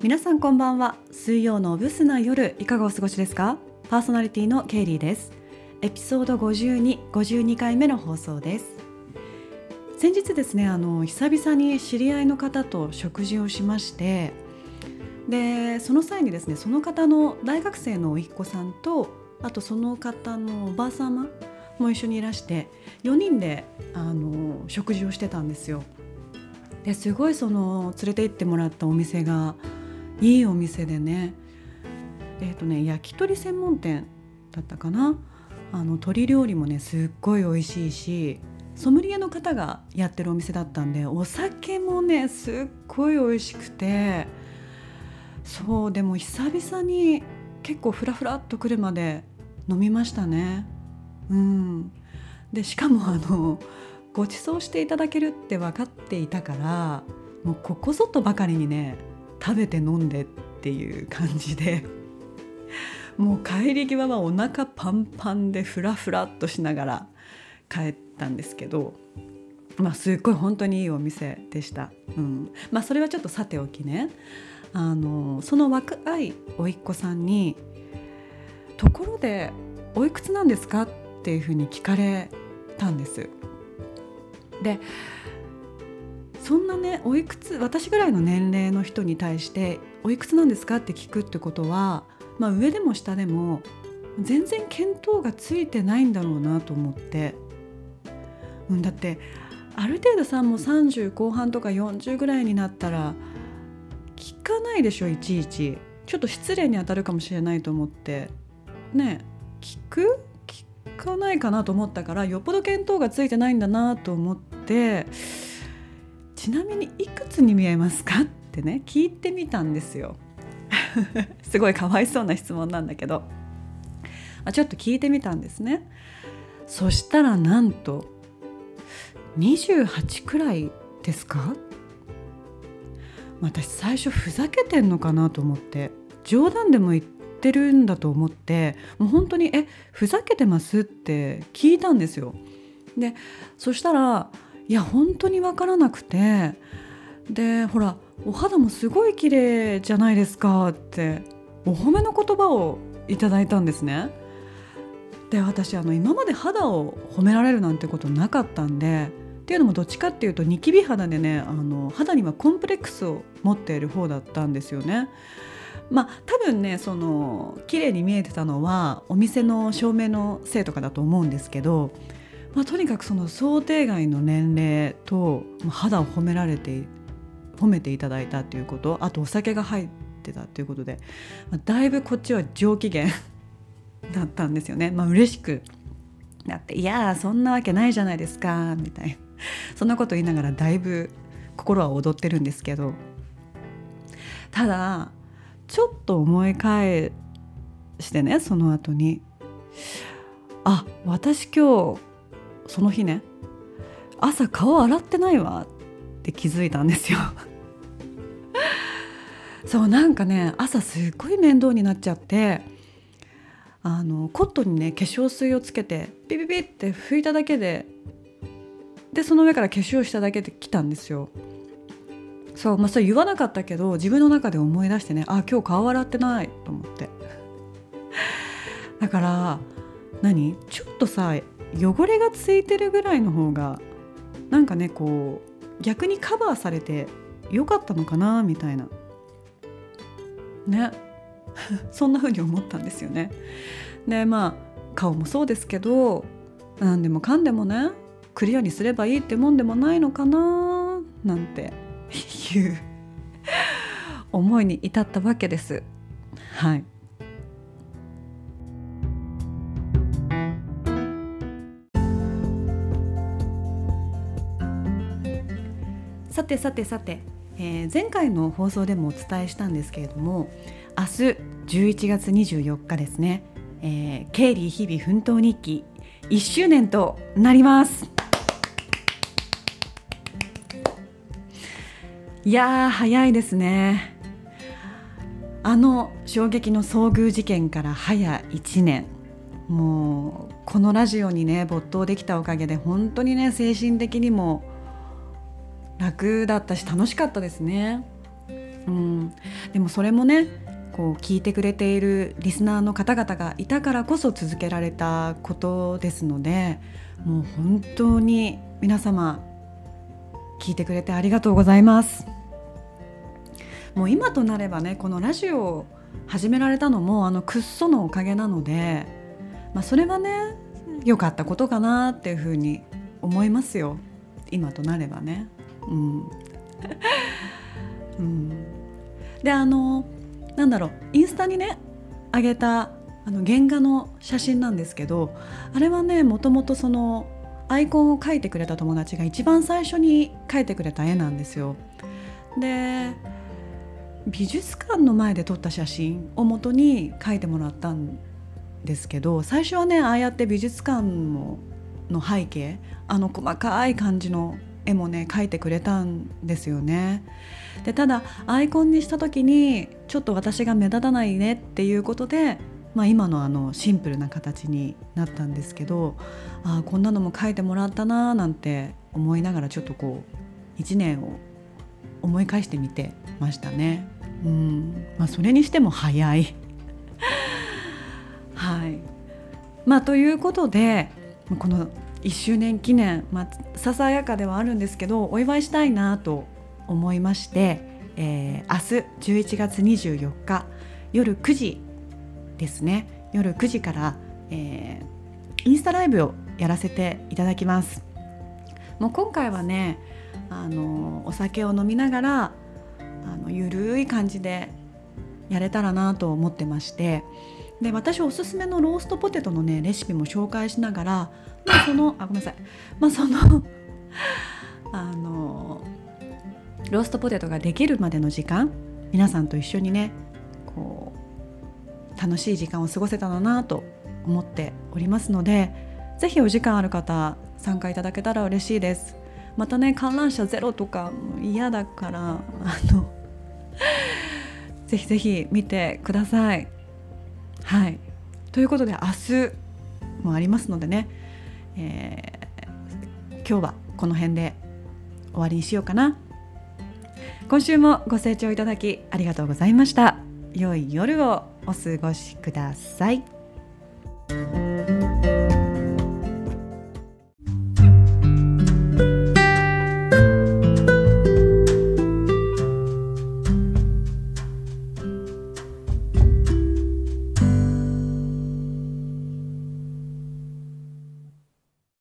皆さんこんばんは。水曜のブスな夜いかがお過ごしですか？パーソナリティのケイリーです。エピソード52、52回目の放送です。先日ですねあの久々に知り合いの方と食事をしましてでその際にですねその方の大学生の甥っ子さんとあとその方のおばさまも一緒にいらして4人であの食事をしてたんですよ。ですごいその連れて行ってもらったお店がいいお店でね。えっ、ー、とね焼き鳥専門店だったかな。あの鶏料理もねすっごい美味しいしソムリエの方がやってるお店だったんでお酒もねすっごい美味しくて。そうでも久々に結構フラフラっと来るまで飲みましたね。うん、でしかもあのご馳走していただけるって分かっていたからもうここぞとばかりにね食べて飲んでっていう感じで もう帰り際はお腹パンパンでフラフラっとしながら帰ったんですけど。まあ、すっごい本当にいいお店でした、うんまあ、それはちょっとさておきねあのその若い甥っ子さんに「ところでおいくつなんですか?」っていうふうに聞かれたんです。でそんなねおいくつ私ぐらいの年齢の人に対して「おいくつなんですか?」って聞くってことは、まあ、上でも下でも全然見当がついてないんだろうなと思って、うん、だってある程度さもう30後半とか40ぐらいになったら聞かないでしょいちいち。ちょっと失礼に当たるかもしれないと思って。ね聞く？聞かないかなと思ったからよっぽど見当がついてないんだなと思ってちなみにいくつに見えますか？ってね聞いてみたんですよ。すごいかわいそうな質問なんだけど。あちょっと聞いてみたんですね。そしたらなんと28くらいですか？私最初ふざけてんのかなと思って。冗談でも言ってるんだと思ってもう本当に「えふざけてます?」って聞いたんですよ。でそしたらいや本当に分からなくてでほらお肌もすごい綺麗じゃないですかってお褒めの言葉をいただいたんですね。で私あの今まで肌を褒められるなんてことなかったんでっていうのもどっちかっていうとニキビ肌でねあの肌にはコンプレックスを持っている方だったんですよね。まあ多分ねその綺麗に見えてたのはお店の照明のせいとかだと思うんですけど、まあ、とにかくその想定外の年齢と肌を褒められて褒めていただいたということあとお酒が入ってたということで、まあ、だいぶこっちは上機嫌だったんですよね。まあ嬉しくなって「いやそんなわけないじゃないですか」みたいな。そんなこと言いながらだいぶ心は踊ってるんですけど。ただちょっと思い返してねその後に。あ私今日その日ね朝顔洗ってないわって気づいたんですよ。そうなんかね朝すっごい面倒になっちゃってあのコットンにね化粧水をつけてピピピって拭いただけででその上から化粧しただけで来たんですよ。そうまあそれ言わなかったけど自分の中で思い出してねあ今日顔洗ってないと思って。だから何？ちょっとさ汚れがついてるぐらいの方がなんかねこう逆にカバーされてよかったのかなみたいな。ね。そんな風に思ったんですよね。でまあ顔もそうですけど何でもかんでもねクリアにすればいいってもんでもないのかななんて いう思いに至ったわけです。はい。さてさてさて、えー、前回の放送でもお伝えしたんですけれども明日11月24日ですね、えー、経理日々奮闘日記1周年となります。いや早いですねあの衝撃の遭遇事件から早1年もうこのラジオにね没頭できたおかげで本当にね精神的にも楽だったし楽しかったですね。うん、でもそれもねこう聞いてくれているリスナーの方々がいたからこそ続けられたことですのでもう本当に皆様聞いてくれてありがとうございます。もう今となればねこのラジオを始められたのもあのくっそのおかげなので、まあ、それはね良かったことかなっていうふうに思いますよ。今となればね。うん、うん、であのなんだろうインスタにねあげたあの原画の写真なんですけどあれはねもともとそのアイコンを描いてくれた友達が一番最初に描いてくれた絵なんですよ。で美術館の前で撮った写真をもとに描いてもらったんですけど最初はねああやって美術館のの背景あの細かい感じの絵もね描いてくれたんですよね。でただアイコンにした時にちょっと私が目立たないねっていうことで、まあ、今のあのシンプルな形になったんですけどあこんなのも描いてもらったなーなんて思いながらちょっとこう1年を思い返してみてましたね。うんまあ、それにしても早い。はいまあ、ということでこの1周年記念、まあ、ささやかではあるんですけどお祝いしたいなと思いまして、えー、明日11月24日夜9時ですね。夜9時から、えー、インスタライブをやらせていただきます。もう今回はねあのお酒を飲みながらあのゆるい感じでやれたらなと思ってましてで私おすすめのローストポテトのねレシピも紹介しながら、まあ、そのあごめんなさい、まあ、その あのローストポテトができるまでの時間皆さんと一緒にねこう楽しい時間を過ごせたらなと思っておりますので是非お時間ある方参加いただけたら嬉しいです。またね観覧車ゼロとか嫌だからあの ぜひぜひ見てください。はい。ということで明日もありますのでね、えー、今日はこの辺で終わりにしようかな。今週もご清聴いただきありがとうございました。良い夜をお過ごしください。